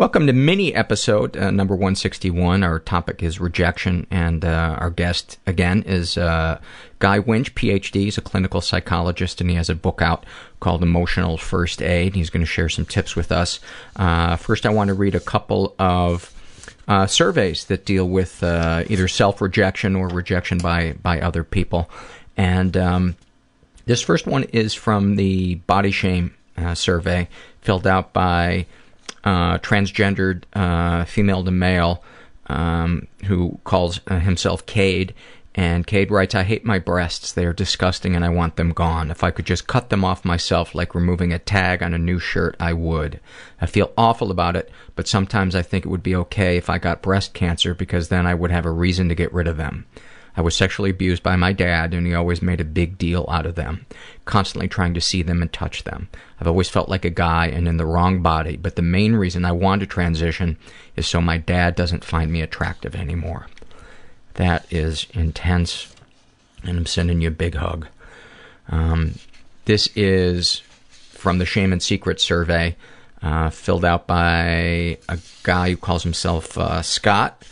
Welcome to mini episode uh, number 161. Our topic is rejection, and uh, our guest again is uh, Guy Winch, PhD. He's a clinical psychologist, and he has a book out called Emotional First Aid. He's going to share some tips with us. Uh, first, I want to read a couple of uh, surveys that deal with uh, either self rejection or rejection by, by other people. And um, this first one is from the Body Shame survey, filled out by uh, transgendered uh, female to male um, who calls uh, himself Cade. And Cade writes, I hate my breasts. They are disgusting and I want them gone. If I could just cut them off myself like removing a tag on a new shirt, I would. I feel awful about it, but sometimes I think it would be okay if I got breast cancer because then I would have a reason to get rid of them. I was sexually abused by my dad, and he always made a big deal out of them, constantly trying to see them and touch them. I've always felt like a guy and in the wrong body, but the main reason I want to transition is so my dad doesn't find me attractive anymore. That is intense, and I'm sending you a big hug. Um, this is from the Shame and Secret survey, uh, filled out by a guy who calls himself uh, Scott.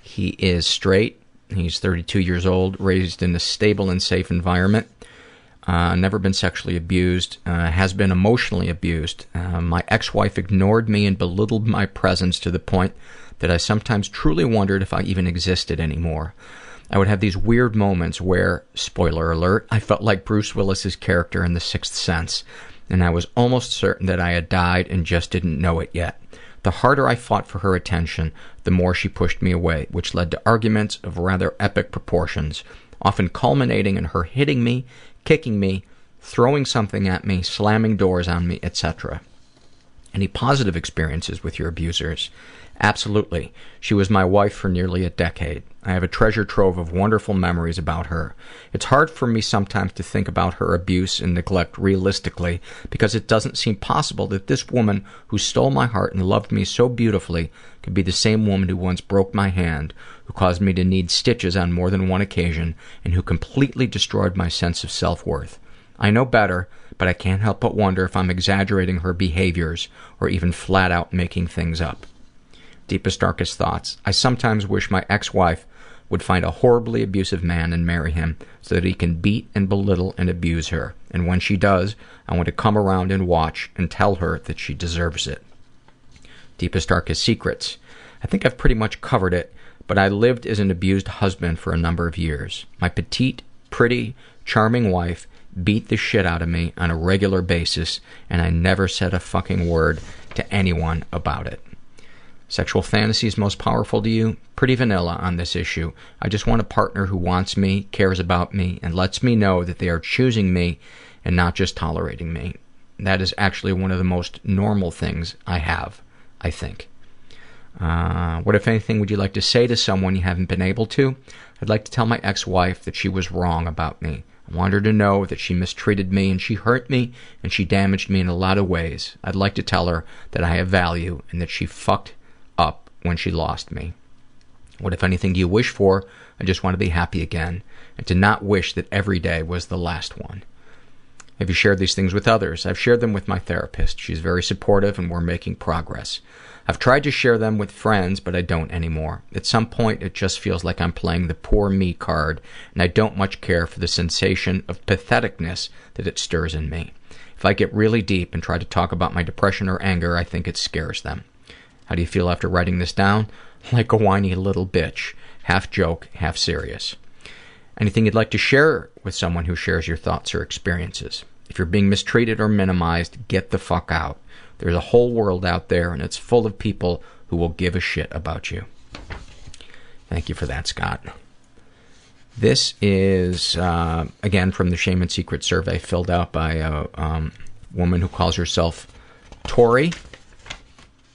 He is straight, He's 32 years old, raised in a stable and safe environment. Uh, never been sexually abused, uh, has been emotionally abused. Uh, my ex wife ignored me and belittled my presence to the point that I sometimes truly wondered if I even existed anymore. I would have these weird moments where, spoiler alert, I felt like Bruce Willis's character in The Sixth Sense, and I was almost certain that I had died and just didn't know it yet. The harder I fought for her attention, the more she pushed me away, which led to arguments of rather epic proportions, often culminating in her hitting me, kicking me, throwing something at me, slamming doors on me, etc. Any positive experiences with your abusers? Absolutely. She was my wife for nearly a decade. I have a treasure trove of wonderful memories about her. It's hard for me sometimes to think about her abuse and neglect realistically because it doesn't seem possible that this woman who stole my heart and loved me so beautifully could be the same woman who once broke my hand, who caused me to need stitches on more than one occasion, and who completely destroyed my sense of self-worth. I know better, but I can't help but wonder if I'm exaggerating her behaviors or even flat out making things up deepest, darkest thoughts. I sometimes wish my ex-wife would find a horribly abusive man and marry him so that he can beat and belittle and abuse her. And when she does, I want to come around and watch and tell her that she deserves it. Deepest, darkest secrets. I think I've pretty much covered it, but I lived as an abused husband for a number of years. My petite, pretty, charming wife beat the shit out of me on a regular basis, and I never said a fucking word to anyone about it. Sexual fantasies most powerful to you? Pretty vanilla on this issue. I just want a partner who wants me, cares about me, and lets me know that they are choosing me and not just tolerating me. That is actually one of the most normal things I have, I think. Uh, what, if anything, would you like to say to someone you haven't been able to? I'd like to tell my ex wife that she was wrong about me. I want her to know that she mistreated me and she hurt me and she damaged me in a lot of ways. I'd like to tell her that I have value and that she fucked up when she lost me. What, if anything, do you wish for? I just want to be happy again and to not wish that every day was the last one. Have you shared these things with others? I've shared them with my therapist. She's very supportive and we're making progress. I've tried to share them with friends, but I don't anymore. At some point, it just feels like I'm playing the poor me card, and I don't much care for the sensation of patheticness that it stirs in me. If I get really deep and try to talk about my depression or anger, I think it scares them. How do you feel after writing this down? Like a whiny little bitch, half joke, half serious. Anything you'd like to share with someone who shares your thoughts or experiences? If you're being mistreated or minimized, get the fuck out. There's a whole world out there, and it's full of people who will give a shit about you. Thank you for that, Scott. This is, uh, again, from the Shame and Secret survey filled out by a um, woman who calls herself Tori.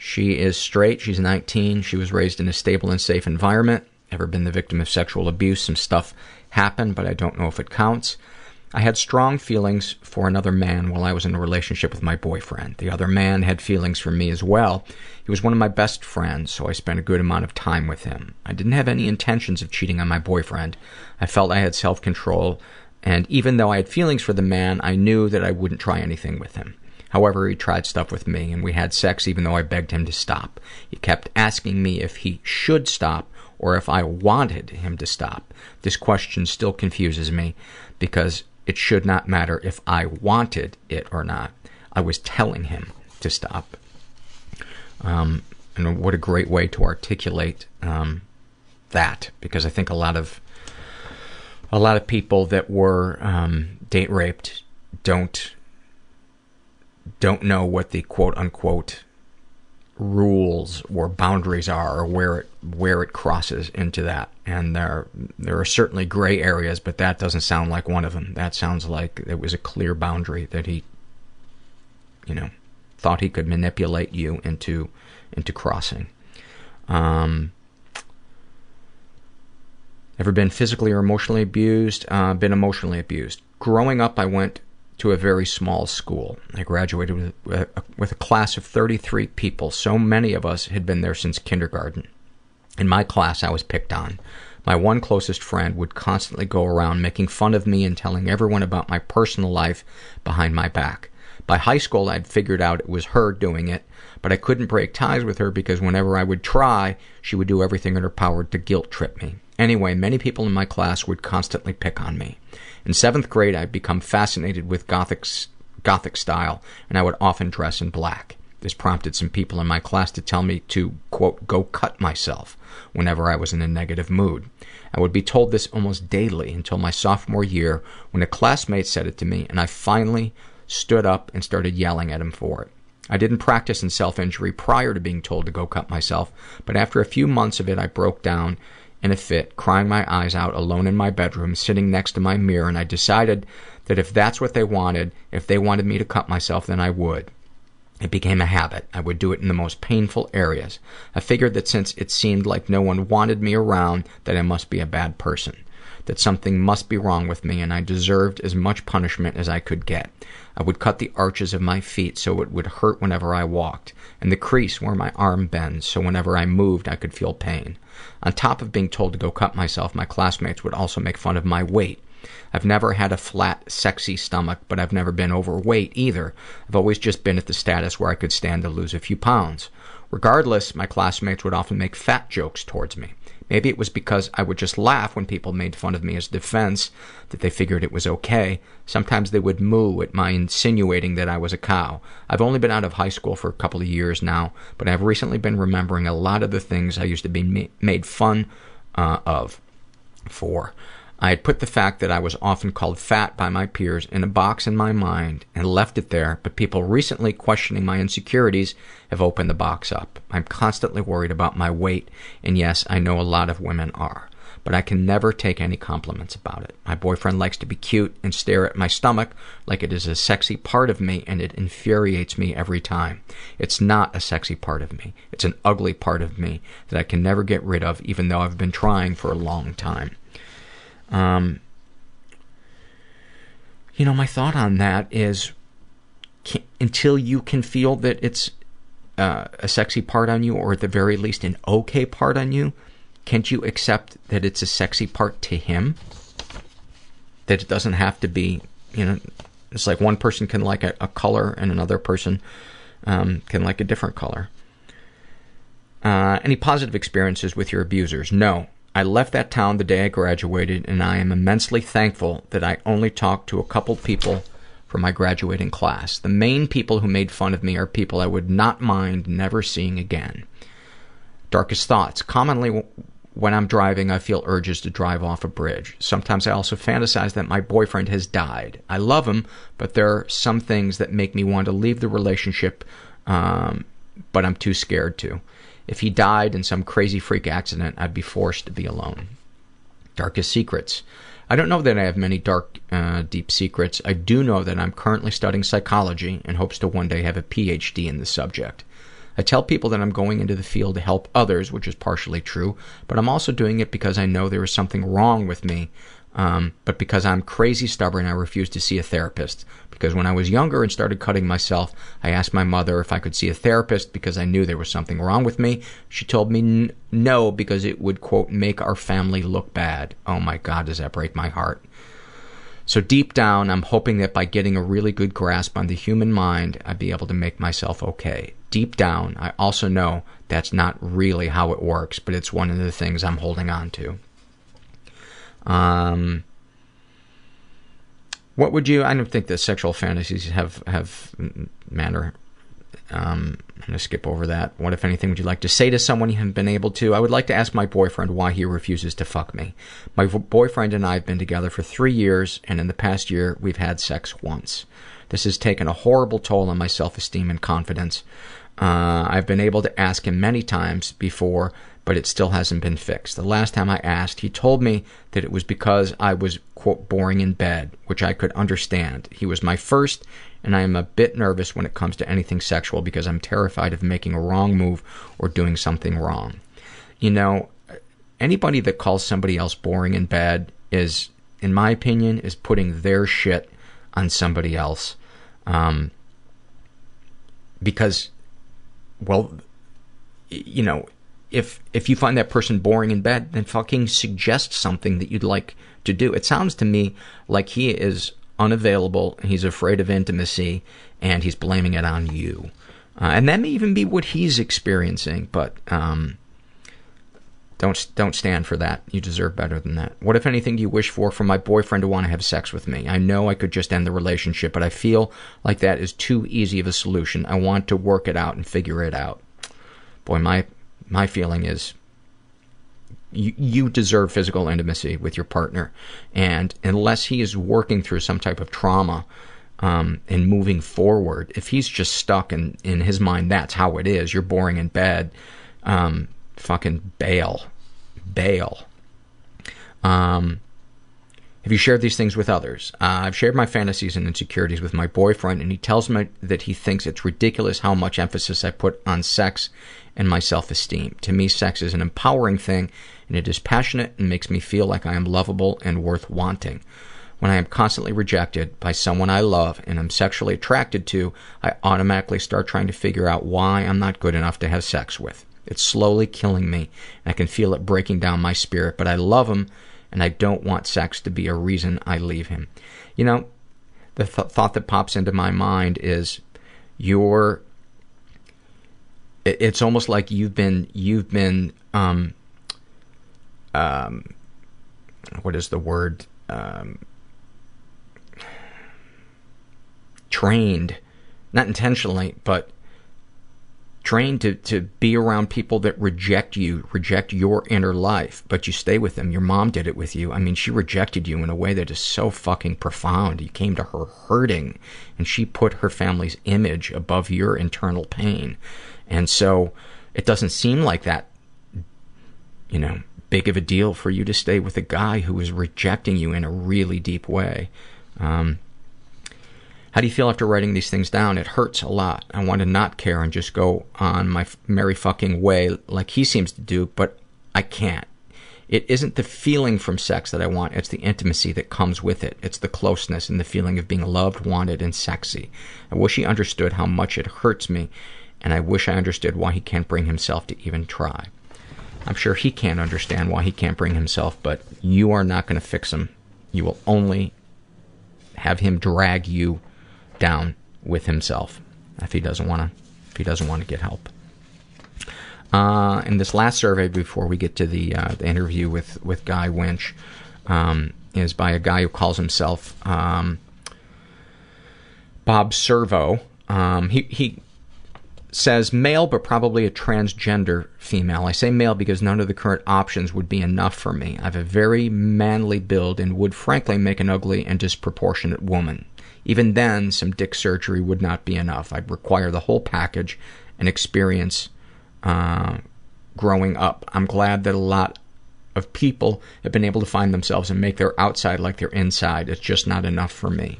She is straight. She's 19. She was raised in a stable and safe environment. Ever been the victim of sexual abuse? Some stuff happened, but I don't know if it counts. I had strong feelings for another man while I was in a relationship with my boyfriend. The other man had feelings for me as well. He was one of my best friends, so I spent a good amount of time with him. I didn't have any intentions of cheating on my boyfriend. I felt I had self control, and even though I had feelings for the man, I knew that I wouldn't try anything with him. However, he tried stuff with me, and we had sex even though I begged him to stop. He kept asking me if he should stop or if I wanted him to stop. This question still confuses me because it should not matter if I wanted it or not. I was telling him to stop. Um, and what a great way to articulate um, that, because I think a lot of a lot of people that were um, date raped don't don't know what the quote unquote rules or boundaries are or where it where it crosses into that. And there there are certainly gray areas but that doesn't sound like one of them. That sounds like it was a clear boundary that he you know thought he could manipulate you into into crossing. Um ever been physically or emotionally abused? Uh, been emotionally abused. Growing up i went to a very small school. I graduated with, with, a, class of 33 people. So many of us had been there since kindergarten. In my class, I was picked on. My one closest friend would constantly go around making fun of me and telling everyone about my personal life behind my back. By high school, I'd figured out it was her doing it, but I couldn't break ties with her because whenever I would try, she would do everything in her power to guilt trip me. Anyway, many people in my class would constantly pick on me. In seventh grade, I'd become fascinated with Gothic, Gothic style, and I would often dress in black. This prompted some people in my class to tell me to, quote, go cut myself whenever I was in a negative mood. I would be told this almost daily until my sophomore year when a classmate said it to me, and I finally stood up and started yelling at him for it. I didn't practice in self injury prior to being told to go cut myself, but after a few months of it, I broke down in a fit, crying my eyes out alone in my bedroom, sitting next to my mirror, and I decided that if that's what they wanted, if they wanted me to cut myself, then I would. It became a habit. I would do it in the most painful areas. I figured that since it seemed like no one wanted me around, that I must be a bad person. That something must be wrong with me and I deserved as much punishment as I could get. I would cut the arches of my feet so it would hurt whenever I walked, and the crease where my arm bends so whenever I moved I could feel pain. On top of being told to go cut myself, my classmates would also make fun of my weight. I've never had a flat, sexy stomach, but I've never been overweight either. I've always just been at the status where I could stand to lose a few pounds. Regardless, my classmates would often make fat jokes towards me. Maybe it was because I would just laugh when people made fun of me as defense, that they figured it was okay. Sometimes they would moo at my insinuating that I was a cow. I've only been out of high school for a couple of years now, but I've recently been remembering a lot of the things I used to be ma- made fun uh, of for. I had put the fact that I was often called fat by my peers in a box in my mind and left it there, but people recently questioning my insecurities have opened the box up. I'm constantly worried about my weight, and yes, I know a lot of women are. But I can never take any compliments about it. My boyfriend likes to be cute and stare at my stomach like it is a sexy part of me, and it infuriates me every time. It's not a sexy part of me. It's an ugly part of me that I can never get rid of, even though I've been trying for a long time. Um, you know, my thought on that is can, until you can feel that it's uh, a sexy part on you, or at the very least an okay part on you, can't you accept that it's a sexy part to him? That it doesn't have to be, you know, it's like one person can like a, a color and another person um, can like a different color. Uh, any positive experiences with your abusers? No. I left that town the day I graduated, and I am immensely thankful that I only talked to a couple people from my graduating class. The main people who made fun of me are people I would not mind never seeing again. Darkest thoughts. Commonly, when I'm driving, I feel urges to drive off a bridge. Sometimes I also fantasize that my boyfriend has died. I love him, but there are some things that make me want to leave the relationship, um, but I'm too scared to. If he died in some crazy freak accident, I'd be forced to be alone. Darkest secrets. I don't know that I have many dark, uh, deep secrets. I do know that I'm currently studying psychology and hopes to one day have a PhD in the subject. I tell people that I'm going into the field to help others, which is partially true, but I'm also doing it because I know there is something wrong with me um, but because I'm crazy stubborn, I refuse to see a therapist. Because when I was younger and started cutting myself, I asked my mother if I could see a therapist because I knew there was something wrong with me. She told me no because it would, quote, make our family look bad. Oh my God, does that break my heart. So deep down, I'm hoping that by getting a really good grasp on the human mind, I'd be able to make myself okay. Deep down, I also know that's not really how it works, but it's one of the things I'm holding on to. Um, what would you? I don't think that sexual fantasies have have matter. Um, I'm gonna skip over that. What, if anything, would you like to say to someone you haven't been able to? I would like to ask my boyfriend why he refuses to fuck me. My boyfriend and I have been together for three years, and in the past year, we've had sex once. This has taken a horrible toll on my self-esteem and confidence. Uh, I've been able to ask him many times before, but it still hasn't been fixed. The last time I asked, he told me that it was because I was, quote, boring in bed, which I could understand. He was my first, and I am a bit nervous when it comes to anything sexual because I'm terrified of making a wrong move or doing something wrong. You know, anybody that calls somebody else boring in bed is, in my opinion, is putting their shit on somebody else. Um, because, well, you know, if if you find that person boring in bed, then fucking suggest something that you'd like to do. It sounds to me like he is unavailable, he's afraid of intimacy, and he's blaming it on you. Uh, and that may even be what he's experiencing, but um, don't don't stand for that. You deserve better than that. What if anything do you wish for from my boyfriend to want to have sex with me? I know I could just end the relationship, but I feel like that is too easy of a solution. I want to work it out and figure it out. Boy, my my feeling is you, you deserve physical intimacy with your partner. And unless he is working through some type of trauma um, and moving forward, if he's just stuck in, in his mind, that's how it is, you're boring in bed, um, fucking bail. Bail. Um, have you shared these things with others? Uh, I've shared my fantasies and insecurities with my boyfriend, and he tells me that he thinks it's ridiculous how much emphasis I put on sex and my self-esteem. To me, sex is an empowering thing, and it is passionate and makes me feel like I am lovable and worth wanting. When I am constantly rejected by someone I love and am sexually attracted to, I automatically start trying to figure out why I'm not good enough to have sex with. It's slowly killing me, and I can feel it breaking down my spirit, but I love him, and I don't want sex to be a reason I leave him. You know, the th- thought that pops into my mind is you're it's almost like you've been you've been um, um, what is the word um, trained not intentionally but trained to, to be around people that reject you, reject your inner life, but you stay with them. Your mom did it with you. I mean, she rejected you in a way that is so fucking profound. You came to her hurting, and she put her family's image above your internal pain. And so it doesn't seem like that, you know, big of a deal for you to stay with a guy who is rejecting you in a really deep way. Um, how do you feel after writing these things down? It hurts a lot. I want to not care and just go on my merry fucking way like he seems to do, but I can't. It isn't the feeling from sex that I want, it's the intimacy that comes with it. It's the closeness and the feeling of being loved, wanted, and sexy. I wish he understood how much it hurts me, and I wish I understood why he can't bring himself to even try. I'm sure he can't understand why he can't bring himself, but you are not going to fix him. You will only have him drag you down with himself if he doesn't want to if he doesn't want to get help. Uh, in this last survey, before we get to the, uh, the interview with, with Guy Winch, um, is by a guy who calls himself um, Bob Servo. Um, he, he says male, but probably a transgender female. I say male because none of the current options would be enough for me. I have a very manly build and would frankly make an ugly and disproportionate woman. Even then, some dick surgery would not be enough. I'd require the whole package and experience uh, growing up. I'm glad that a lot of people have been able to find themselves and make their outside like their inside. It's just not enough for me.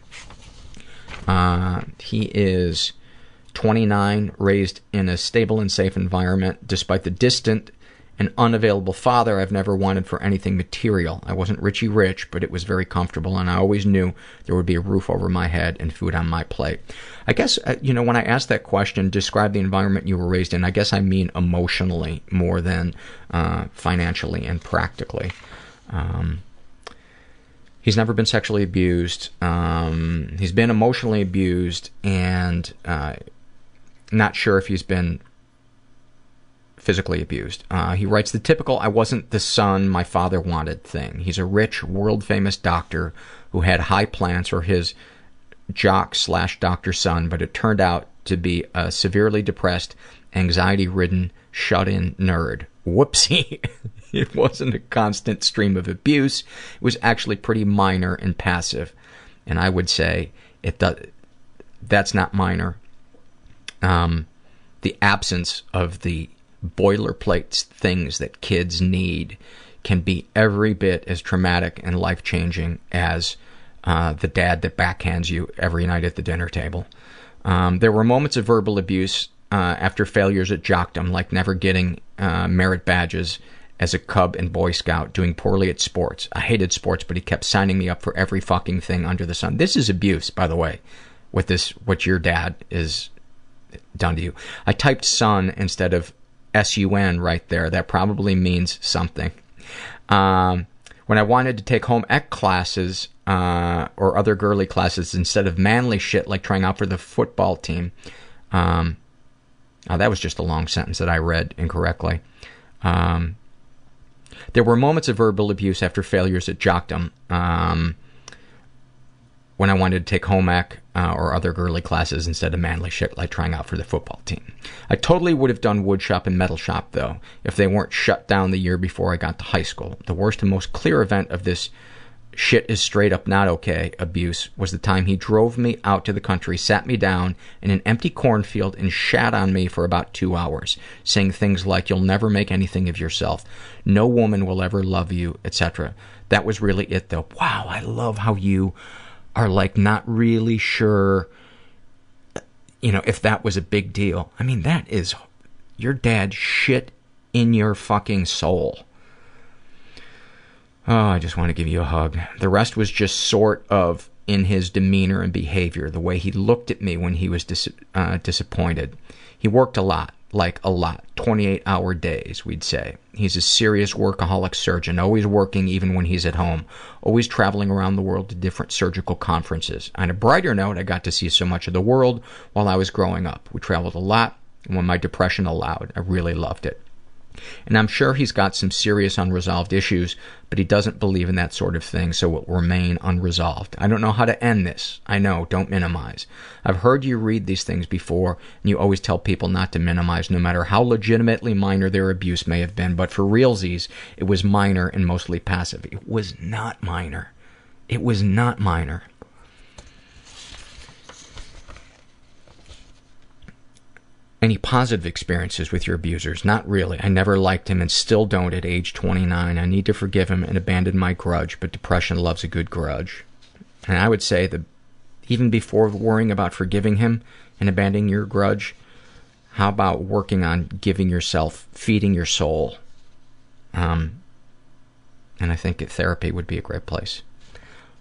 Uh, he is 29, raised in a stable and safe environment. Despite the distant and unavailable father, I've never wanted for anything material. I wasn't Richie Rich, but it was very comfortable, and I always knew there would be a roof over my head and food on my plate. I guess, uh, you know, when I asked that question, describe the environment you were raised in, I guess I mean emotionally more than uh, financially and practically. Um, he's never been sexually abused. Um, he's been emotionally abused, and uh, not sure if he's been physically abused. Uh, he writes the typical I wasn't the son my father wanted thing. He's a rich, world famous doctor who had high plans for his jock slash doctor son, but it turned out to be a severely depressed, anxiety ridden, shut in nerd. Whoopsie. it wasn't a constant stream of abuse. It was actually pretty minor and passive. And I would say it does, that's not minor. Um, the absence of the boilerplate things that kids need can be every bit as traumatic and life changing as uh, the dad that backhands you every night at the dinner table. Um, there were moments of verbal abuse uh, after failures at jockdom, like never getting uh, merit badges as a cub and boy scout, doing poorly at sports. I hated sports, but he kept signing me up for every fucking thing under the sun. This is abuse, by the way. What this, what your dad is done to you. I typed son instead of S-U-N right there. That probably means something. Um, when I wanted to take home ec classes uh, or other girly classes instead of manly shit like trying out for the football team. Um, oh, that was just a long sentence that I read incorrectly. Um, there were moments of verbal abuse after failures at jockdom. Um, when I wanted to take home ec uh, or other girly classes instead of manly shit like trying out for the football team. I totally would have done wood shop and metal shop though if they weren't shut down the year before I got to high school. The worst and most clear event of this shit is straight up not okay abuse was the time he drove me out to the country, sat me down in an empty cornfield and shat on me for about two hours, saying things like, you'll never make anything of yourself, no woman will ever love you, etc. That was really it though. Wow, I love how you are like not really sure you know if that was a big deal. I mean that is your dad shit in your fucking soul. Oh i just want to give you a hug. The rest was just sort of in his demeanor and behavior the way he looked at me when he was dis- uh, disappointed. He worked a lot like a lot 28 hour days we'd say. He's a serious workaholic surgeon always working even when he's at home always traveling around the world to different surgical conferences. On a brighter note i got to see so much of the world while i was growing up. We traveled a lot and when my depression allowed i really loved it and I'm sure he's got some serious unresolved issues, but he doesn't believe in that sort of thing, so it will remain unresolved. I don't know how to end this. I know, don't minimize. I've heard you read these things before, and you always tell people not to minimize, no matter how legitimately minor their abuse may have been. But for realsies, it was minor and mostly passive. It was not minor. It was not minor. Any positive experiences with your abusers? Not really. I never liked him and still don't at age 29. I need to forgive him and abandon my grudge, but depression loves a good grudge. And I would say that even before worrying about forgiving him and abandoning your grudge, how about working on giving yourself, feeding your soul? Um, and I think therapy would be a great place.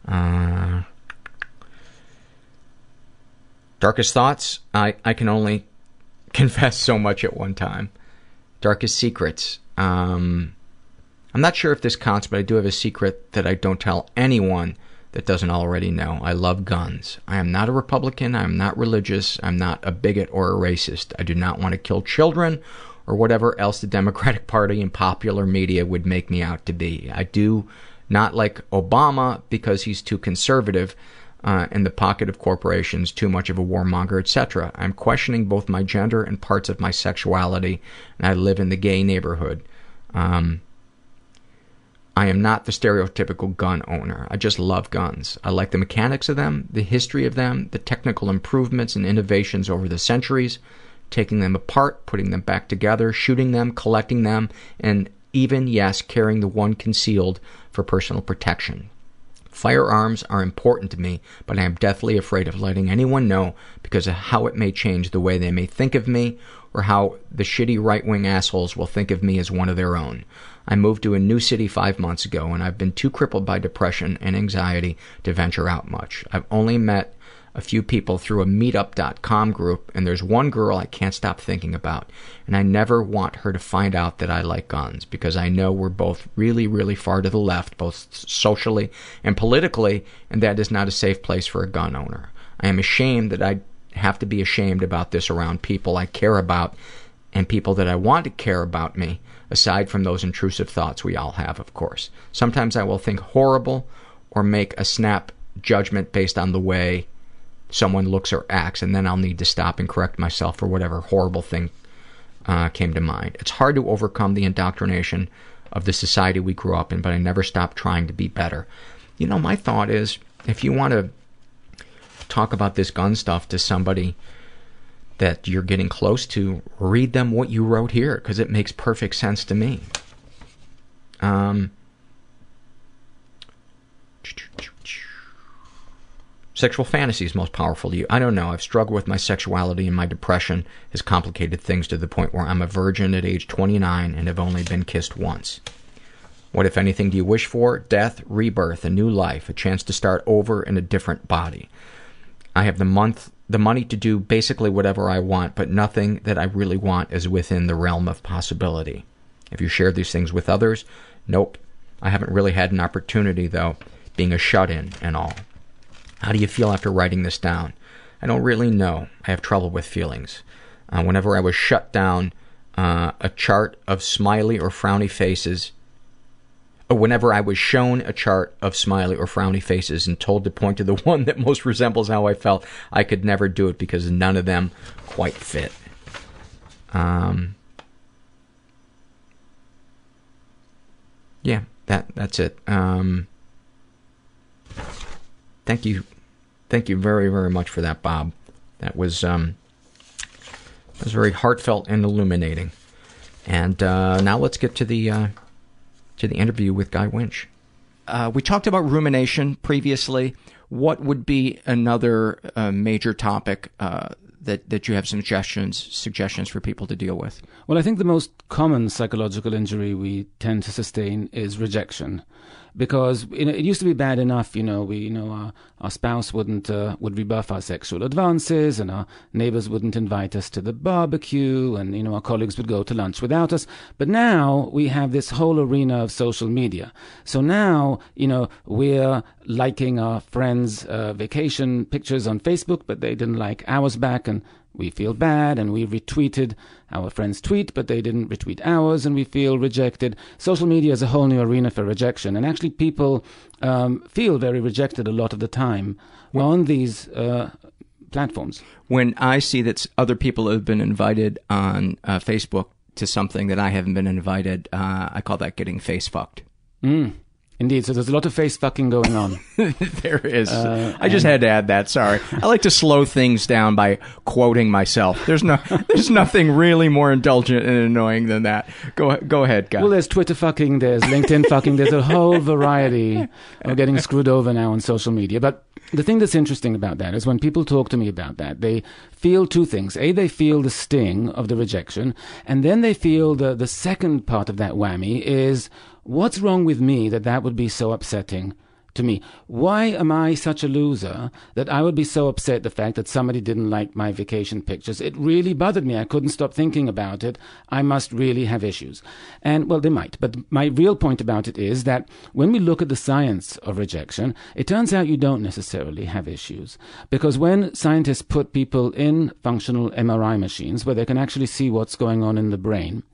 Uh, darkest thoughts? I, I can only confess so much at one time. Darkest secrets? Um, I'm not sure if this counts, but I do have a secret that I don't tell anyone that doesn't already know. I love guns. I am not a Republican. I am not religious. I'm not a bigot or a racist. I do not want to kill children or whatever else the Democratic Party and popular media would make me out to be. I do not like Obama because he's too conservative in the pocket of corporations, too much of a warmonger, etc. I'm questioning both my gender and parts of my sexuality, and I live in the gay neighborhood. Um, I am not the stereotypical gun owner. I just love guns. I like the mechanics of them, the history of them, the technical improvements and innovations over the centuries, taking them apart, putting them back together, shooting them, collecting them, and even, yes, carrying the one concealed for personal protection. Firearms are important to me, but I am deathly afraid of letting anyone know because of how it may change the way they may think of me or how the shitty right wing assholes will think of me as one of their own. I moved to a new city five months ago, and I've been too crippled by depression and anxiety to venture out much. I've only met a few people through a meetup.com group, and there's one girl I can't stop thinking about, and I never want her to find out that I like guns because I know we're both really, really far to the left, both socially and politically, and that is not a safe place for a gun owner. I am ashamed that I have to be ashamed about this around people I care about and people that I want to care about me aside from those intrusive thoughts we all have, of course. Sometimes I will think horrible or make a snap judgment based on the way someone looks or acts, and then I'll need to stop and correct myself for whatever horrible thing uh, came to mind. It's hard to overcome the indoctrination of the society we grew up in, but I never stop trying to be better. You know, my thought is if you want to talk about this gun stuff to somebody that you're getting close to, read them what you wrote here, because it makes perfect sense to me. Um, sexual fantasies most powerful to you. I don't know. I've struggled with my sexuality and my depression has complicated things to the point where I'm a virgin at age 29 and have only been kissed once. What, if anything, do you wish for? Death, rebirth, a new life, a chance to start over in a different body. I have the month the money to do basically whatever I want, but nothing that I really want is within the realm of possibility. Have you shared these things with others? Nope. I haven't really had an opportunity, though, being a shut in and all. How do you feel after writing this down? I don't really know. I have trouble with feelings. Uh, whenever I was shut down, uh, a chart of smiley or frowny faces Or whenever I was shown a chart of smiley or frowny faces and told to point to the one that most resembles how I felt, I could never do it because none of them quite fit. Um, yeah, that that's it. Um, thank you, thank you very very much for that, Bob. That was um, that was very heartfelt and illuminating. And uh, now let's get to the uh, to the interview with Guy Winch. Uh, we talked about rumination previously. What would be another uh, major topic uh, that that you have suggestions suggestions for people to deal with? Well, I think the most common psychological injury we tend to sustain is rejection because you know, it used to be bad enough. You know, we you know our, our spouse wouldn't uh, would rebuff our sexual advances, and our neighbors wouldn't invite us to the barbecue, and you know our colleagues would go to lunch without us. But now we have this whole arena of social media. So now you know we're liking our friends' uh, vacation pictures on Facebook, but they didn't like ours back, and we feel bad and we retweeted our friend's tweet, but they didn't retweet ours and we feel rejected. Social media is a whole new arena for rejection. And actually, people um, feel very rejected a lot of the time on these uh, platforms. When I see that other people have been invited on uh, Facebook to something that I haven't been invited, uh, I call that getting face fucked. Mm. Indeed, so there's a lot of face fucking going on. there is. Uh, I just had to add that. Sorry. I like to slow things down by quoting myself. There's no, there's nothing really more indulgent and annoying than that. Go, go ahead, guys. Well, there's Twitter fucking, there's LinkedIn fucking, there's a whole variety of getting screwed over now on social media. But the thing that's interesting about that is when people talk to me about that, they feel two things. A, they feel the sting of the rejection, and then they feel the the second part of that whammy is What's wrong with me that that would be so upsetting to me. Why am I such a loser that I would be so upset the fact that somebody didn't like my vacation pictures? It really bothered me. I couldn't stop thinking about it. I must really have issues. And well, they might. But my real point about it is that when we look at the science of rejection, it turns out you don't necessarily have issues. Because when scientists put people in functional MRI machines where they can actually see what's going on in the brain,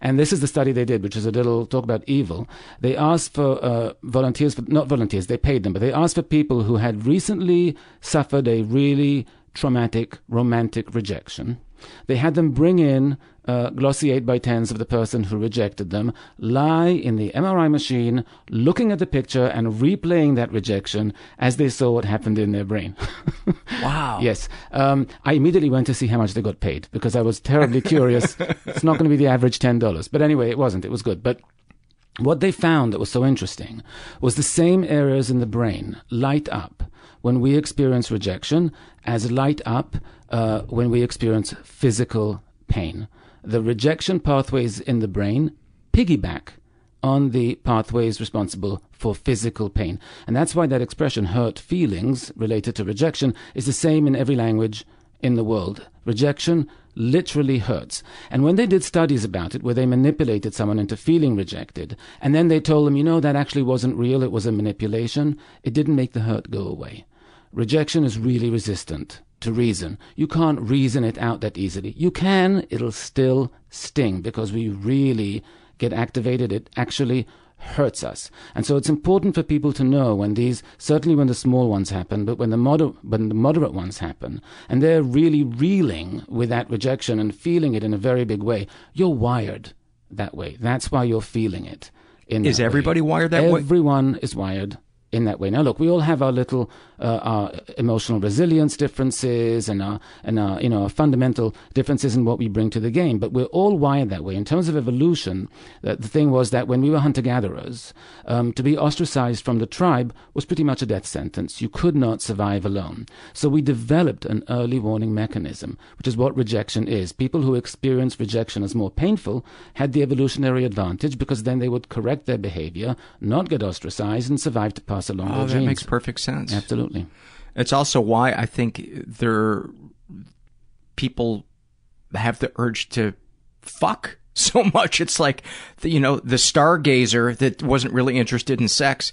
and this is the study they did, which is a little talk about evil, they asked for uh, volunteers, not volunteers, they paid them, but they asked for people who had recently suffered a really traumatic romantic rejection. They had them bring in uh, glossy 8 by 10s of the person who rejected them, lie in the MRI machine, looking at the picture and replaying that rejection as they saw what happened in their brain. wow. Yes. Um, I immediately went to see how much they got paid because I was terribly curious. it's not going to be the average $10. But anyway, it wasn't. It was good. But what they found that was so interesting was the same areas in the brain light up when we experience rejection as light up uh, when we experience physical pain. The rejection pathways in the brain piggyback on the pathways responsible for physical pain. And that's why that expression, hurt feelings related to rejection, is the same in every language in the world. Rejection literally hurts. And when they did studies about it, where they manipulated someone into feeling rejected, and then they told them, you know, that actually wasn't real, it was a manipulation, it didn't make the hurt go away. Rejection is really resistant to reason. You can't reason it out that easily. You can, it'll still sting because we really get activated. It actually hurts us. And so it's important for people to know when these, certainly when the small ones happen, but when the, moder- when the moderate ones happen, and they're really reeling with that rejection and feeling it in a very big way, you're wired that way. That's why you're feeling it. is everybody way. wired that Everyone way? Everyone is wired in that way. Now, look, we all have our little uh, our emotional resilience differences and our and our you know our fundamental differences in what we bring to the game, but we're all wired that way. In terms of evolution, the, the thing was that when we were hunter gatherers, um, to be ostracized from the tribe was pretty much a death sentence. You could not survive alone. So we developed an early warning mechanism, which is what rejection is. People who experience rejection as more painful had the evolutionary advantage because then they would correct their behavior, not get ostracized, and survive to pass along oh, that genes. makes perfect sense. Absolutely. It's also why I think there people have the urge to fuck so much. It's like, the, you know, the stargazer that wasn't really interested in sex,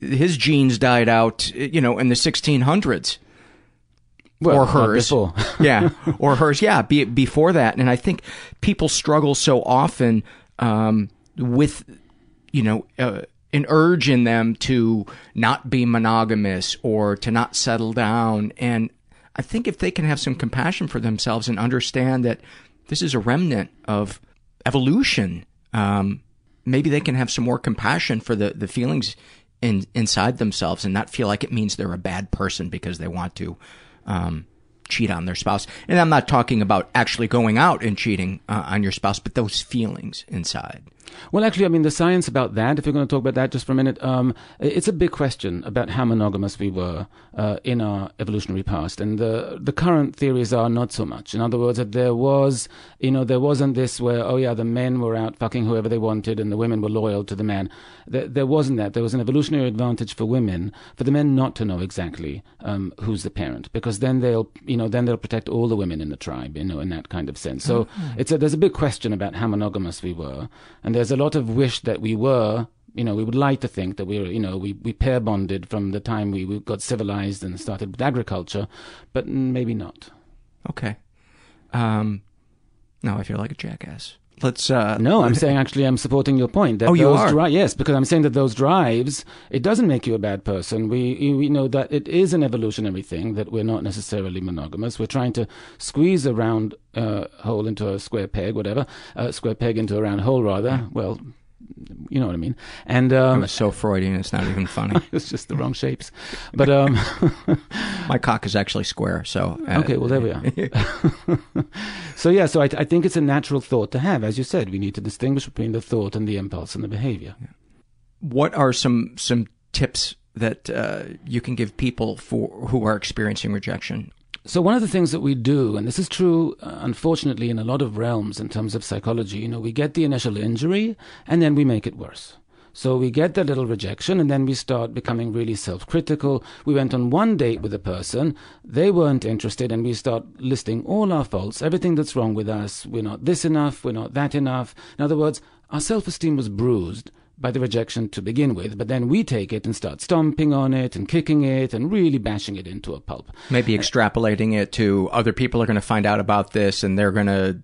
his genes died out, you know, in the 1600s. Well, or hers. yeah, or hers. Yeah, be, before that. And I think people struggle so often um, with, you know, uh, an urge in them to not be monogamous or to not settle down. And I think if they can have some compassion for themselves and understand that this is a remnant of evolution, um, maybe they can have some more compassion for the, the feelings in, inside themselves and not feel like it means they're a bad person because they want to um, cheat on their spouse. And I'm not talking about actually going out and cheating uh, on your spouse, but those feelings inside. Well, actually, I mean, the science about that, if you're going to talk about that just for a minute, um, it's a big question about how monogamous we were uh, in our evolutionary past. And the, the current theories are not so much. In other words, that there was, you know, there wasn't this where, oh yeah, the men were out fucking whoever they wanted and the women were loyal to the man. There, there wasn't that. There was an evolutionary advantage for women, for the men not to know exactly um, who's the parent, because then they'll, you know, then they'll protect all the women in the tribe, you know, in that kind of sense. So Mm-hmm. it's a, there's a big question about how monogamous we were. And there's a lot of wish that we were you know, we would like to think that we were, you know, we, we pair bonded from the time we, we got civilized and started with agriculture, but maybe not. Okay. Um, now I feel like a jackass. Let's. Uh, No, I'm saying actually I'm supporting your point. That Oh, you are? Dri- yes, because I'm saying that those drives, it doesn't make you a bad person. We, we know that it is an evolutionary thing that we're not necessarily monogamous. We're trying to squeeze a round uh, hole into a square peg, whatever, a square peg into a round hole, rather. Well, you know what I mean. And um, I'm so Freudian, it's not even funny. it's just the wrong shapes. But um, My cock is actually square, so. Uh, Okay, well, there we are. so, yeah, so I, I think it's a natural thought to have. As you said, we need to distinguish between the thought and the impulse and the behavior. what are some some tips that uh, you can give people for who are experiencing rejection? So, one of the things that we do, and this is true, uh, unfortunately, in a lot of realms in terms of psychology, you know, we get the initial injury and then we make it worse. So we get that little rejection and then we start becoming really self critical. We went on one date with a person, they weren't interested, and we start listing all our faults, everything that's wrong with us. We're not this enough, we're not that enough. In other words, our self esteem was bruised by the rejection to begin with, but then we take it and start stomping on it and kicking it and really bashing it into a pulp. Maybe extrapolating it to other people are going to find out about this and they're going to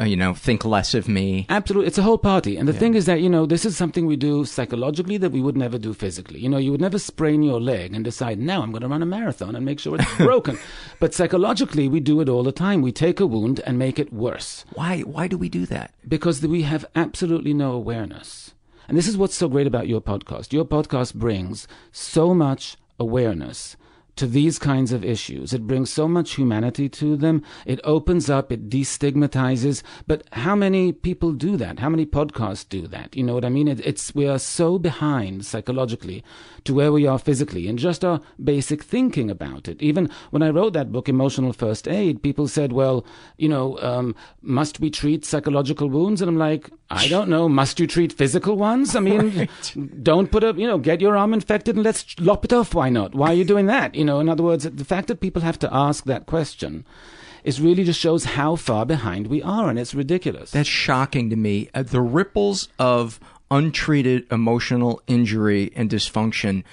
uh, you know, think less of me. Absolutely. It's a whole party. And the thing is that, you know, this is something we do psychologically that we would never do physically. You know, you would never sprain your leg and decide, now I'm going to run a marathon and make sure it's broken. but psychologically, we do it all the time. We take a wound and make it worse Why why do we do that? because we have absolutely no awareness. And this is what's so great about your podcast. Your podcast brings so much awareness to these kinds of issues. It brings so much humanity to them. It opens up, it destigmatizes. But how many people do that? How many podcasts do that? You know what I mean? It, it's we are so behind psychologically to where we are physically and just our basic thinking about it. Even when I wrote that book, Emotional First Aid, people said, well, you know, um, must we treat psychological wounds? And I'm like, I don't know. Must you treat physical ones? I mean, don't put a, you know, get your arm infected and let's lop it off. Why not? Why are you doing that? You know, in other words, the fact that people have to ask that question is really just shows how far behind we are, and it's ridiculous. That's shocking to me. Uh, the ripples of untreated emotional injury and dysfunction.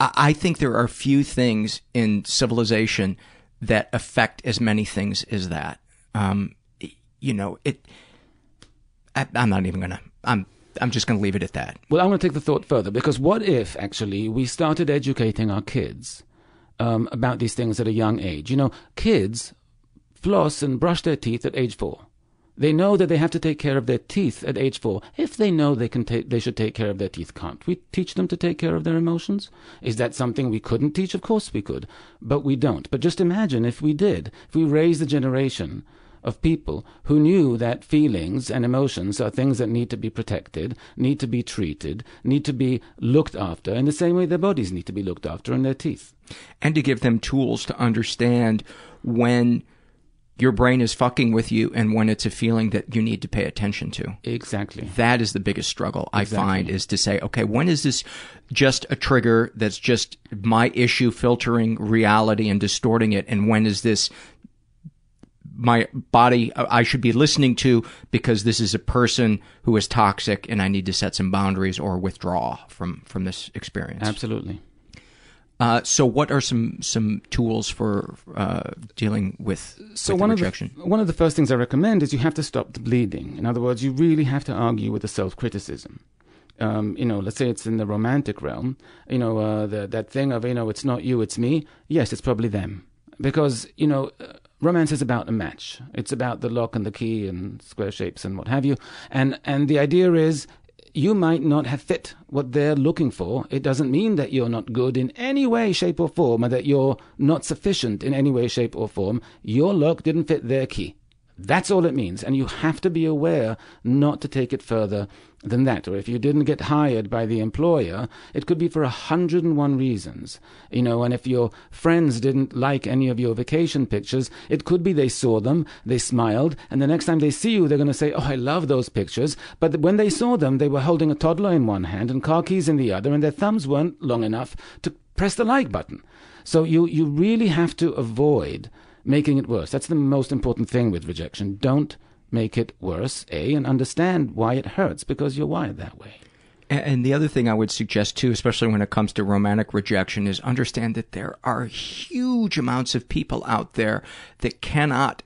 I, I think there are few things in civilization that affect as many things as that. Um, you know, it. I, I'm not even gonna. I'm. I'm just gonna leave it at that. Well, I'm going to take the thought further because what if actually we started educating our kids um, about these things at a young age? You know, kids floss and brush their teeth at age four. They know that they have to take care of their teeth at age four. If they know they can take, they should take care of their teeth. Can't we teach them to take care of their emotions? Is that something we couldn't teach? Of course we could, but we don't. But just imagine if we did, if we raised a generation of people who knew that feelings and emotions are things that need to be protected, need to be treated, need to be looked after in the same way their bodies need to be looked after and their teeth. and to give them tools to understand when your brain is fucking with you and when it's a feeling that you need to pay attention to. Exactly. That is the biggest struggle I Exactly. find is to say, okay, when is this just a trigger that's just my issue filtering reality and distorting it? And when is this my body I should be listening to because this is a person who is toxic and I need to set some boundaries or withdraw from, from this experience? Absolutely. Uh, so what are some, some tools for, uh, dealing with, So with one the of the one of the first things I recommend is you have to stop the bleeding. In other words, you really have to argue with the self-criticism. Um, you know, let's say it's in the romantic realm. You know, uh, the, that thing of you know, it's not you, it's me. Yes, it's probably them, because you know, uh, romance is about a match. It's about the lock and the key and square shapes and what have you. And and the idea is. You might not have fit what they're looking for. It doesn't mean that you're not good in any way, shape, or form, or that you're not sufficient in any way, shape, or form. Your lock didn't fit their key. That's all it means. And you have to be aware not to take it further than that. Or if you didn't get hired by the employer, it could be for a hundred and one reasons. You know, and if your friends didn't like any of your vacation pictures, it could be they saw them, they smiled, and the next time they see you, they're going to say, Oh, I love those pictures. But when they saw them, they were holding a toddler in one hand and car keys in the other, and their thumbs weren't long enough to press the like button. So you, you really have to avoid making it worse. That's the most important thing with rejection. Don't make it worse, A, and understand why it hurts because you're wired that way. And the other thing I would suggest too, especially when it comes to romantic rejection, is understand that there are huge amounts of people out there that cannot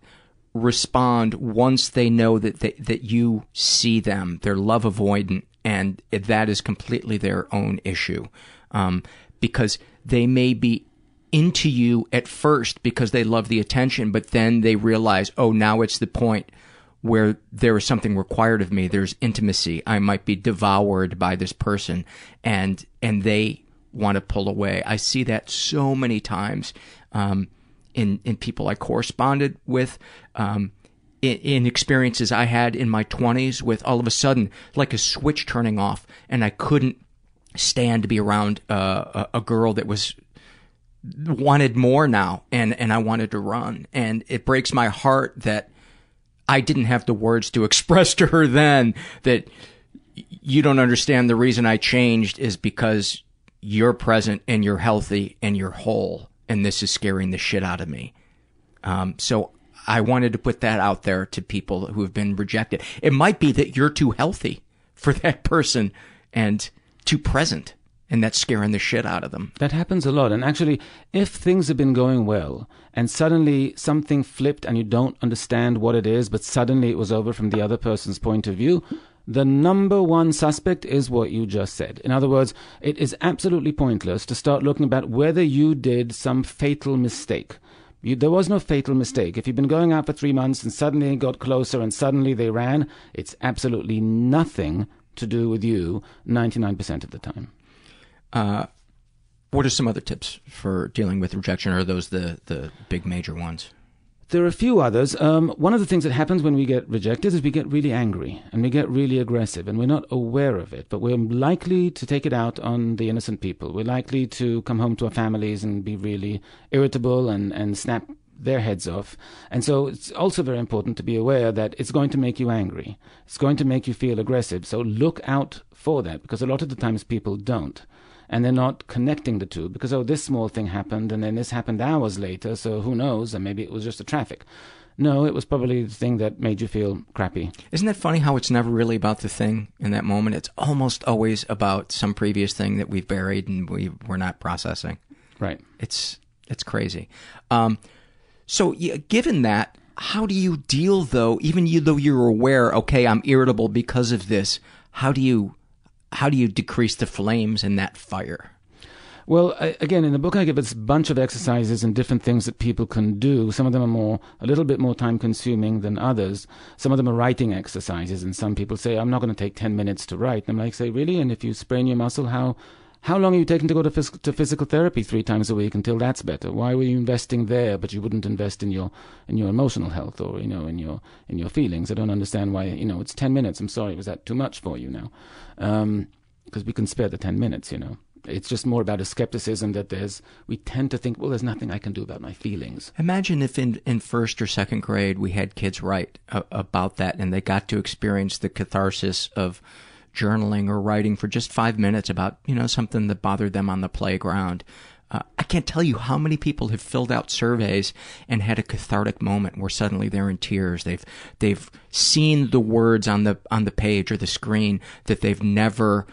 respond once they know that they, that you see them. They're love avoidant, and that is completely their own issue, um, because they may be into you at first because they love the attention, but then they realize, oh, now it's the point where there is something required of me. There's intimacy. I might be devoured by this person, and and they want to pull away. I see that so many times um, in in people I corresponded with. Um, in, experiences I had in my 20s with all of a sudden like a switch turning off and I couldn't stand to be around uh, a girl that was wanted more now and and I wanted to run and it breaks my heart that I didn't have the words to express to her then that you don't understand the reason I changed is because you're present and you're healthy and you're whole, and this is scaring the shit out of me. Um, so I wanted to put that out there to people who have been rejected. It might be that you're too healthy for that person and too present, and that's scaring the shit out of them. That happens a lot. And actually, if things have been going well and suddenly something flipped and you don't understand what it is, but suddenly it was over from the other person's point of view, the number one suspect is what you just said. In other words, it is absolutely pointless to start looking about whether you did some fatal mistake. You, there was no fatal mistake. If you've been going out for three months and suddenly it got closer and suddenly they ran, it's absolutely nothing to do with you 99% of the time. Uh, what are some other tips for dealing with rejection? Are those the, the big major ones? There are a few others. Um, one of the things that happens when we get rejected is we get really angry and we get really aggressive and we're not aware of it, but we're likely to take it out on the innocent people. We're likely to come home to our families and be really irritable and, and snap their heads off. And so it's also very important to be aware that it's going to make you angry. It's going to make you feel aggressive. So look out for that because a lot of the times people don't and they're not connecting the two because oh this small thing happened and then this happened hours later so who knows and maybe it was just the traffic. No it was probably the thing that made you feel crappy. Isn't that funny how it's never really about the thing in that moment? It's almost always about some previous thing that we've buried and we we're not processing. Right. It's it's crazy. Um, so yeah, given that how do you deal though even you though you're aware okay i'm irritable because of this how do you how do you decrease the flames in that fire? Well, I, again, in the book, I give a bunch of exercises and different things that people can do. Some of them are more, a little bit more time consuming than others. Some of them are writing exercises, and some people say, I'm not going to take 10 minutes to write. And I'm like, say, really? And if you sprain your muscle, how, how long are you taking to go to, phys- to physical therapy three times a week until that's better? Why were you investing there, but you wouldn't invest in your in your emotional health or you know in your in your feelings? I don't understand why you know it's ten minutes. I'm sorry, was that too much for you now? Because um, we can spare the ten minutes, you know. It's just more about a skepticism that there's. We tend to think, well, there's nothing I can do about my feelings. Imagine if in in first or second grade we had kids write uh, about that and they got to experience the catharsis of journaling or writing for just five minutes about, you know, something that bothered them on the playground. Uh, I can't tell you how many people have filled out surveys and had a cathartic moment where suddenly they're in tears. They've they've seen the words on the on the page or the screen that they've never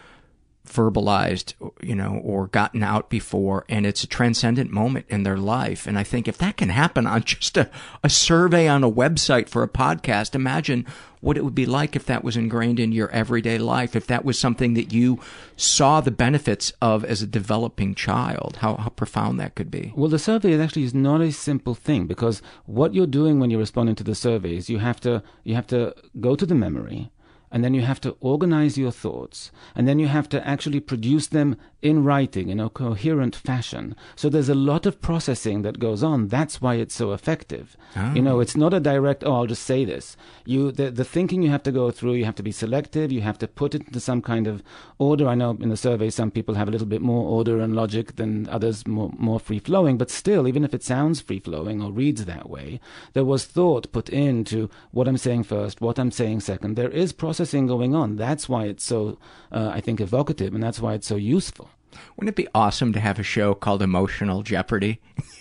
verbalized, you know, or gotten out before, and it's a transcendent moment in their life. And I think if that can happen on just a, a survey on a website for a podcast, imagine what it would be like if that was ingrained in your everyday life, if that was something that you saw the benefits of as a developing child, how, how profound that could be. Well, the survey actually is not a simple thing because what you're doing when you're responding to the survey is you have to, you have to go to the memory, and then you have to organize your thoughts, and then you have to actually produce them in writing in a coherent fashion. So there's a lot of processing that goes on. That's why it's so effective. Oh. You know, it's not a direct, oh, I'll just say this. You, the, the thinking you have to go through, you have to be selective, you have to put it into some kind of order. I know in the survey some people have a little bit more order and logic than others, more, more free flowing, but still, even if it sounds free flowing or reads that way, there was thought put into what I'm saying first, what I'm saying second. There is processing going on. That's why it's so, uh, I think, evocative, and that's why it's so useful. Wouldn't it be awesome to have a show called Emotional Jeopardy?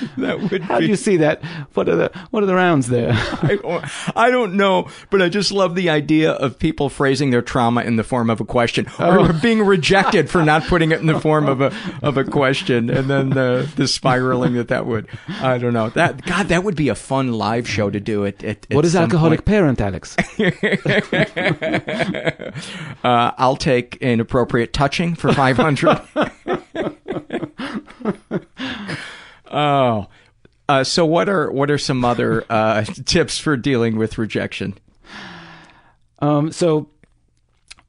that would How be... do you see that? What are the what are the rounds there? I, I, don't know, but I just love the idea of people phrasing their trauma in the form of a question oh. or being rejected for not putting it in the form of a of a question, and then the the spiraling that that would. I don't know. That God, that would be a fun live show to do it. At, at, what is alcoholic point. parent, Alex? uh, I'll take inappropriate touching for five hundred. Oh, uh, so what are what are some other uh, tips for dealing with rejection? Um, so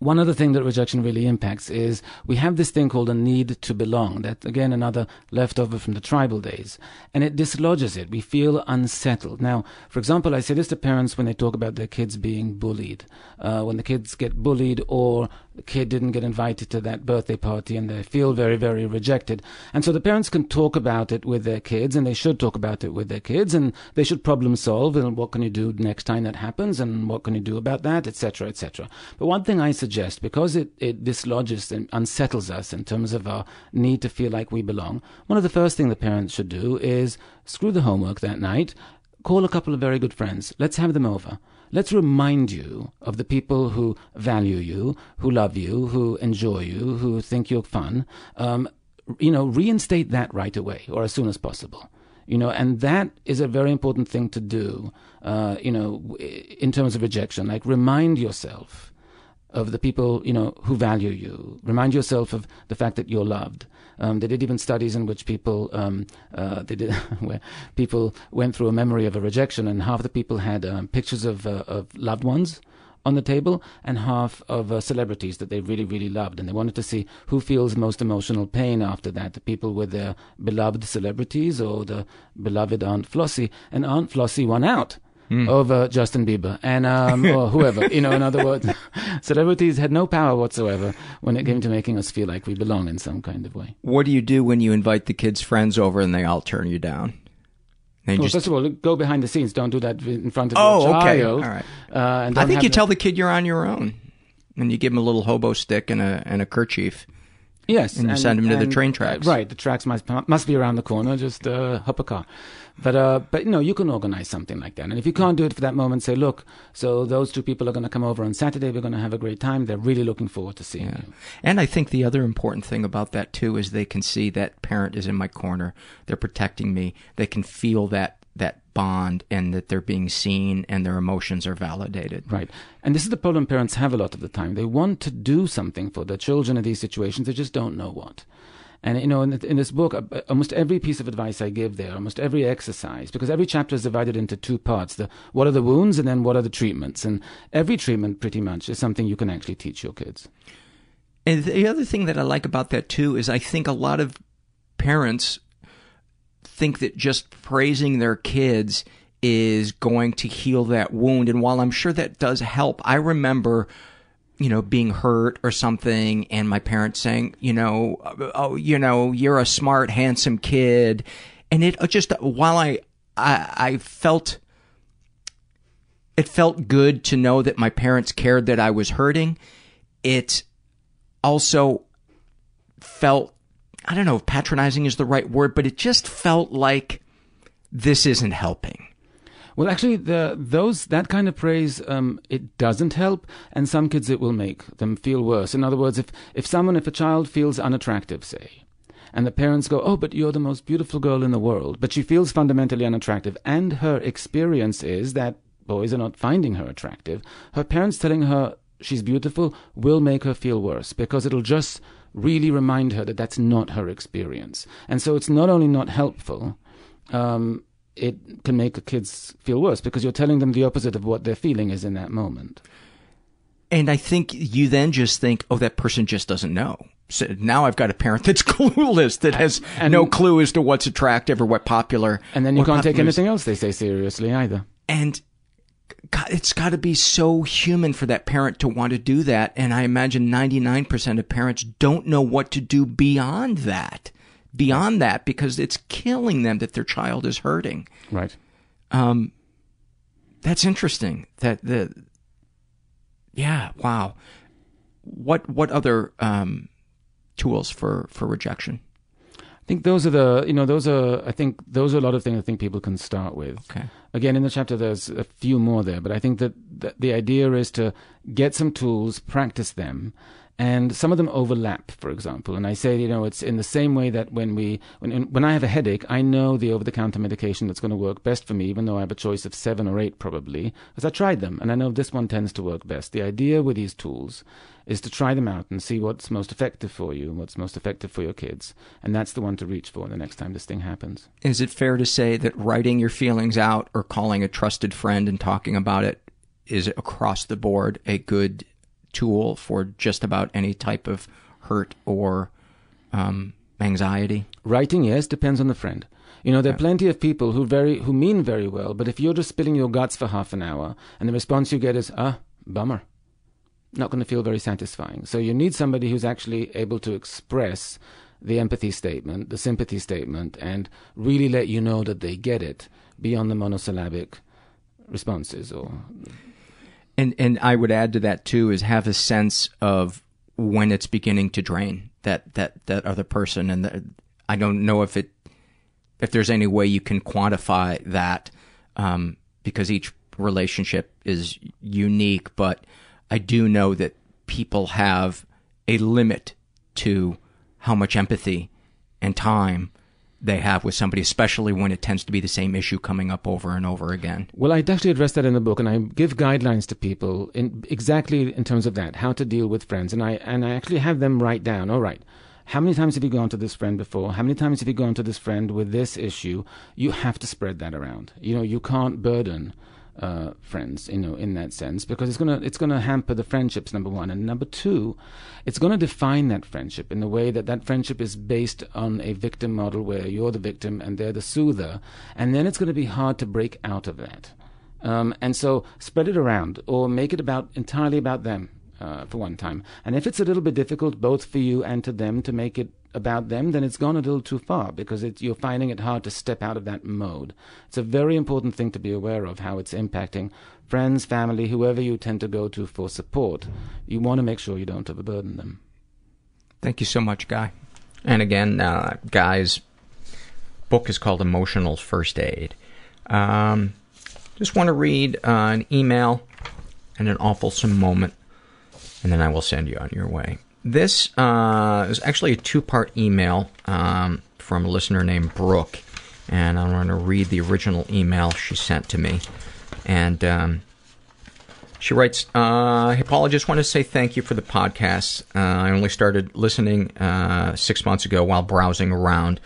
one other thing that rejection really impacts is we have this thing called a need to belong. That again, another leftover from the tribal days, and it dislodges it. We feel unsettled. Now, for example, I say this to parents when they talk about their kids being bullied. Uh, when the kids get bullied, or the kid didn't get invited to that birthday party, and they feel very, very rejected. And so the parents can talk about it with their kids, and they should talk about it with their kids, and they should problem solve. And what can you do next time that happens, and what can you do about that, etc., etc. But one thing I suggest, because it, it dislodges and unsettles us in terms of our need to feel like we belong, one of the first things the parents should do is screw the homework that night, call a couple of very good friends, let's have them over. Let's remind you of the people who value you, who love you, who enjoy you, who think you're fun. Um, you know, reinstate that right away or as soon as possible. You know, and that is a very important thing to do. Uh, you know, in terms of rejection, like remind yourself of the people you know who value you. Remind yourself of the fact that you're loved. Um, they did even studies in which people um, uh, they did where people went through a memory of a rejection, and half the people had um, pictures of uh, of loved ones on the table, and half of uh, celebrities that they really really loved, and they wanted to see who feels most emotional pain after that: the people with their beloved celebrities or the beloved Aunt Flossie. And Aunt Flossie won out mm. over Justin Bieber and um, or whoever. You know, in other words, celebrities had no power whatsoever when it came to making us feel like we belong in some kind of way. What do you do when you invite the kids' friends over and they all turn you down? well, just... first of all, go behind the scenes. Don't do that in front of oh, your child. okay, all right. Uh, and I think you the... tell the kid you're on your own, and you give him a little hobo stick and a and a kerchief. Yes, and you and, send him to the train tracks. right, the tracks must must be around the corner. Just uh, hop a car. But uh, but you know, you can organize something like that. And if you can't do it for that moment, say, look, so those two people are going to come over on Saturday. We're going to have a great time. They're really looking forward to seeing yeah. you. And I think the other important thing about that too is they can see that parent is in my corner. They're protecting me. They can feel that that bond and that they're being seen and their emotions are validated. Right. And this is the problem parents have a lot of the time. They want to do something for their children in these situations, they just don't know what. And you know, in, in, this book, uh, almost every piece of advice I give there, almost every exercise, because every chapter is divided into two parts: the what are the wounds, and then what are the treatments. And every treatment, pretty much, is something you can actually teach your kids. And the other thing that I like about that too is I think a lot of parents think that just praising their kids is going to heal that wound. And while I'm sure that does help, I remember you know, being hurt or something, and my parents saying, you know, oh, you know, you're a smart, handsome kid, and it uh, just uh, while I, I, I felt, it felt good to know that my parents cared that I was hurting. It also felt, I don't know if patronizing is the right word, but it just felt like this isn't helping. Well, actually, the, those that kind of praise um, it doesn't help, and some kids it will make them feel worse. In other words, if if someone, if a child feels unattractive, say, and the parents go, "Oh, but you're the most beautiful girl in the world," but she feels fundamentally unattractive, and her experience is that boys are not finding her attractive. Her parents telling her she's beautiful will make her feel worse because it'll just really remind her that that's not her experience, and so it's not only not helpful. Um, it can make a kids feel worse because you're telling them the opposite of what their feeling is in that moment. And I think you then just think, oh, that person just doesn't know. So now I've got a parent that's clueless, that has and, no clue as to what's attractive or what popular. And then you can't take anything else they say seriously either. And God, it's got to be so human for that parent to want to do that. And I imagine 99% of parents don't know what to do beyond that beyond that because it's killing them that their child is hurting. Right. Um, that's interesting. That the yeah, wow. What what other um, tools for for rejection? I think those are the you know those are I think those are a lot of things I think people can start with. Okay. Again, in the chapter there's a few more there, but I think that, that the idea is to get some tools, practice them, and some of them overlap for example. And i say you know it's in the same way that when we when when i have a headache i know the over the counter medication that's going to work best for me even though i have a choice of 7 or 8 probably because i tried them and i know this one tends to work best. The idea with these tools is to try them out and see what's most effective for you and what's most effective for your kids and that's the one to reach for the next time this thing happens. Is it fair to say that writing your feelings out or calling a trusted friend and talking about it is across the board a good tool for just about any type of hurt or um, anxiety? Writing, yes, depends on the friend. You know, there are plenty of people who very who mean very well, but if you're just spilling your guts for half an hour and the response you get is, ah, bummer, not going to feel very satisfying. So you need somebody who's actually able to express the empathy statement, the sympathy statement, and really let you know that they get it beyond the monosyllabic responses or And and I would add to that too is have a sense of when it's beginning to drain that that that other person. And the, I don't know if it if there's any way you can quantify that um, because each relationship is unique, but I do know that people have a limit to how much empathy and time they have with somebody, especially when it tends to be the same issue coming up over and over again. Well, I actually address that in the book, and I give guidelines to people in exactly in terms of that, how to deal with friends, and I and I actually have them write down. All right, how many times have you gone to this friend before? How many times have you gone to this friend with this issue? You have to spread that around. You know, you can't burden uh, friends, you know, in that sense, because it's gonna it's gonna hamper the friendships. Number one, and number two, it's gonna define that friendship in the way that that friendship is based on a victim model where you're the victim and they're the soother, and then it's gonna be hard to break out of that. Um, and so spread it around, or make it about entirely about them uh, for one time. And if it's a little bit difficult, both for you and to them, to make it about them, then it's gone a little too far because it, you're finding it hard to step out of that mode. It's a very important thing to be aware of how it's impacting friends, family, whoever you tend to go to for support. You want to make sure you don't overburden them. Thank you so much, Guy. And again, uh, Guy's book is called Emotional First Aid. Um, just want to read uh, an email and an awful moment and then I will send you on your way. This uh, is actually a two part email um, from a listener named Brooke, and I'm going to read the original email she sent to me. And um, she writes, uh, just want to say thank you for the podcast. Uh, I only started listening uh, six months ago while browsing around.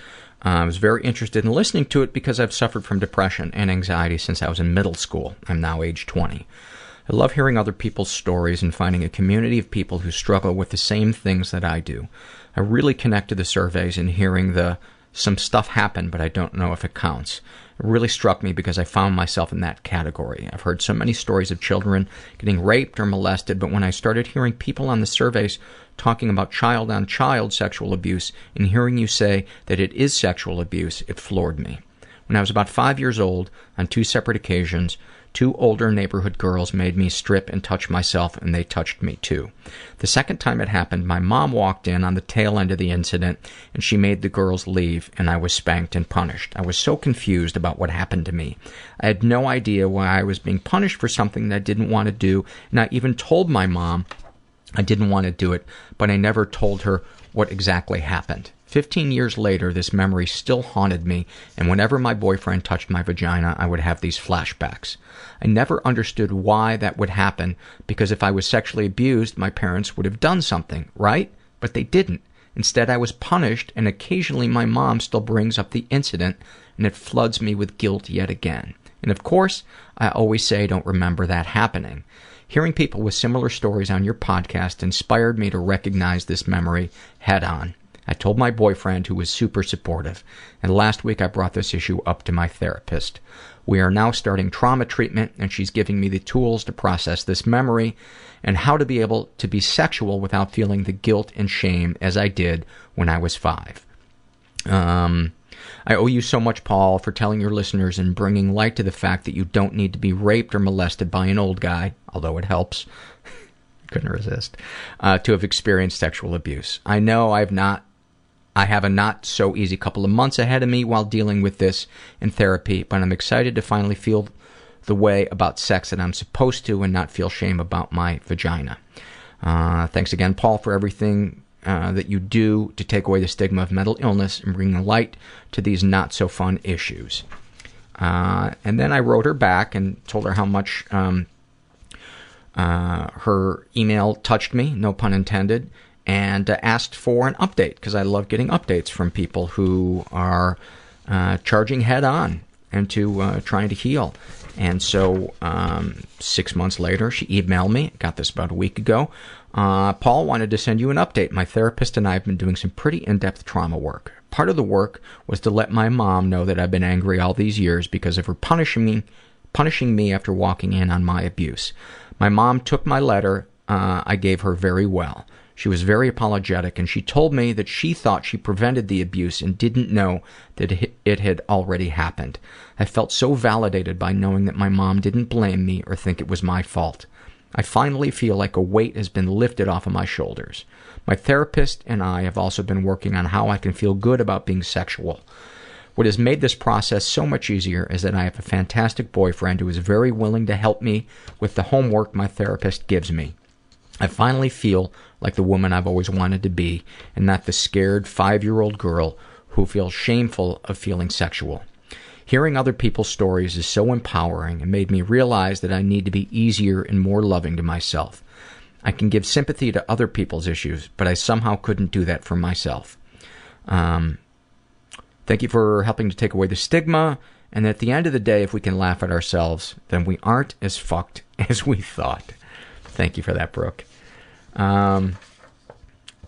Uh, I was very interested in listening to it because I've suffered from depression and anxiety since I was in middle school. I'm now age 20. I love hearing other people's stories and finding a community of people who struggle with the same things that I do. I really connect to the surveys and hearing the some stuff happened, but I don't know if it counts. It really struck me because I found myself in that category. I've heard so many stories of children getting raped or molested, but when I started hearing people on the surveys talking about child on child sexual abuse and hearing you say that it is sexual abuse, it floored me. When I was about five years old, on two separate occasions, Two older neighborhood girls made me strip and touch myself, and they touched me too. The second time it happened, my mom walked in on the tail end of the incident, and she made the girls leave, and I was spanked and punished. I was so confused about what happened to me. I had no idea why I was being punished for something that I didn't want to do, and I even told my mom I didn't want to do it, but I never told her what exactly happened. Fifteen years later, this memory still haunted me, and whenever my boyfriend touched my vagina, I would have these flashbacks. I never understood why that would happen, because if I was sexually abused, my parents would have done something, right? But they didn't. Instead, I was punished, and occasionally my mom still brings up the incident, and it floods me with guilt yet again. And of course, I always say I don't remember that happening. Hearing people with similar stories on your podcast inspired me to recognize this memory head on. I told my boyfriend, who was super supportive, and last week I brought this issue up to my therapist. We are now starting trauma treatment, and she's giving me the tools to process this memory and how to be able to be sexual without feeling the guilt and shame as I did when I was five. Um, I owe you so much, Paul, for telling your listeners and bringing light to the fact that you don't need to be raped or molested by an old guy, although it helps. Couldn't resist. Uh, to have experienced sexual abuse. I know I've not I have a not so easy couple of months ahead of me while dealing with this in therapy, but I'm excited to finally feel the way about sex that I'm supposed to and not feel shame about my vagina. Uh, thanks again, Paul, for everything uh, that you do to take away the stigma of mental illness and bring light to these not so fun issues. Uh, and then I wrote her back and told her how much um, uh, her email touched me, no pun intended, and uh, asked for an update because I love getting updates from people who are uh, charging head on and to uh, trying to heal. And so, um, six months later, she emailed me. Got this about a week ago. Uh, Paul wanted to send you an update. My therapist and I have been doing some pretty in-depth trauma work. Part of the work was to let my mom know that I've been angry all these years because of her punishing me, punishing me after walking in on my abuse. My mom took my letter uh, I gave her very well. She was very apologetic, and she told me that she thought she prevented the abuse and didn't know that it had already happened. I felt so validated by knowing that my mom didn't blame me or think it was my fault. I finally feel like a weight has been lifted off of my shoulders. My therapist and I have also been working on how I can feel good about being sexual. What has made this process so much easier is that I have a fantastic boyfriend who is very willing to help me with the homework my therapist gives me. I finally feel like the woman I've always wanted to be, and not the scared five year old girl who feels shameful of feeling sexual. Hearing other people's stories is so empowering and made me realize that I need to be easier and more loving to myself. I can give sympathy to other people's issues, but I somehow couldn't do that for myself. Um, thank you for helping to take away the stigma. And at the end of the day, if we can laugh at ourselves, then we aren't as fucked as we thought. Thank you for that, Brooke. Um,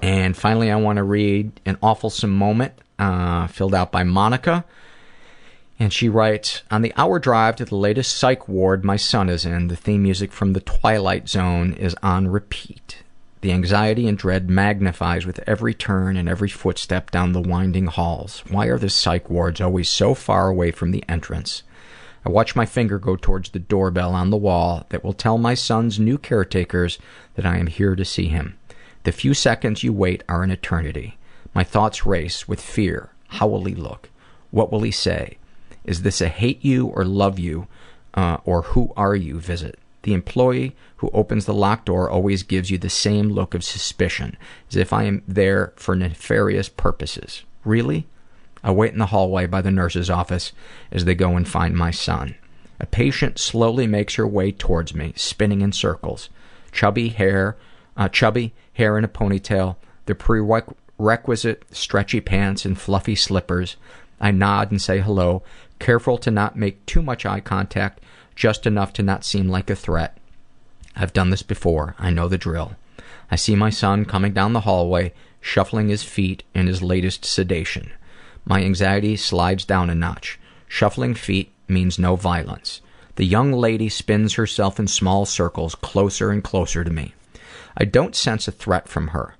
and finally, I want to read an awful moment uh, filled out by Monica. And she writes On the hour drive to the latest psych ward my son is in, the theme music from The Twilight Zone is on repeat. The anxiety and dread magnifies with every turn and every footstep down the winding halls. Why are the psych wards always so far away from the entrance? I watch my finger go towards the doorbell on the wall that will tell my son's new caretakers that I am here to see him. The few seconds you wait are an eternity. My thoughts race with fear. How will he look? What will he say? Is this a hate you or love you uh, or who are you visit? The employee who opens the locked door always gives you the same look of suspicion, as if I am there for nefarious purposes. Really? I wait in the hallway by the nurse's office as they go and find my son. A patient slowly makes her way towards me, spinning in circles. Chubby hair, uh, chubby hair in a ponytail, the prerequisite stretchy pants and fluffy slippers. I nod and say hello, careful to not make too much eye contact, just enough to not seem like a threat. I've done this before. I know the drill. I see my son coming down the hallway, shuffling his feet in his latest sedation. My anxiety slides down a notch. Shuffling feet means no violence. The young lady spins herself in small circles closer and closer to me. I don't sense a threat from her.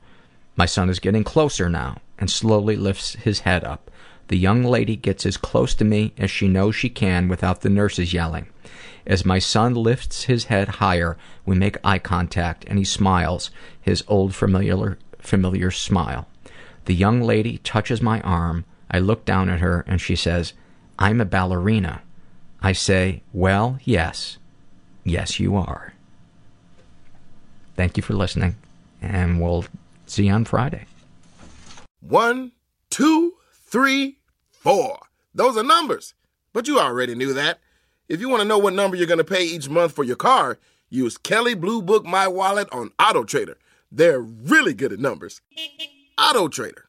My son is getting closer now and slowly lifts his head up. The young lady gets as close to me as she knows she can without the nurses yelling. As my son lifts his head higher, we make eye contact and he smiles, his old familiar familiar smile. The young lady touches my arm, I look down at her and she says, I'm a ballerina. I say, Well, yes. Yes, you are. Thank you for listening, and we'll see you on Friday. One, two, three, four. Those are numbers, but you already knew that. If you want to know what number you're going to pay each month for your car, use Kelley Blue Book My Wallet on Auto Trader. They're really good at numbers. Auto Trader.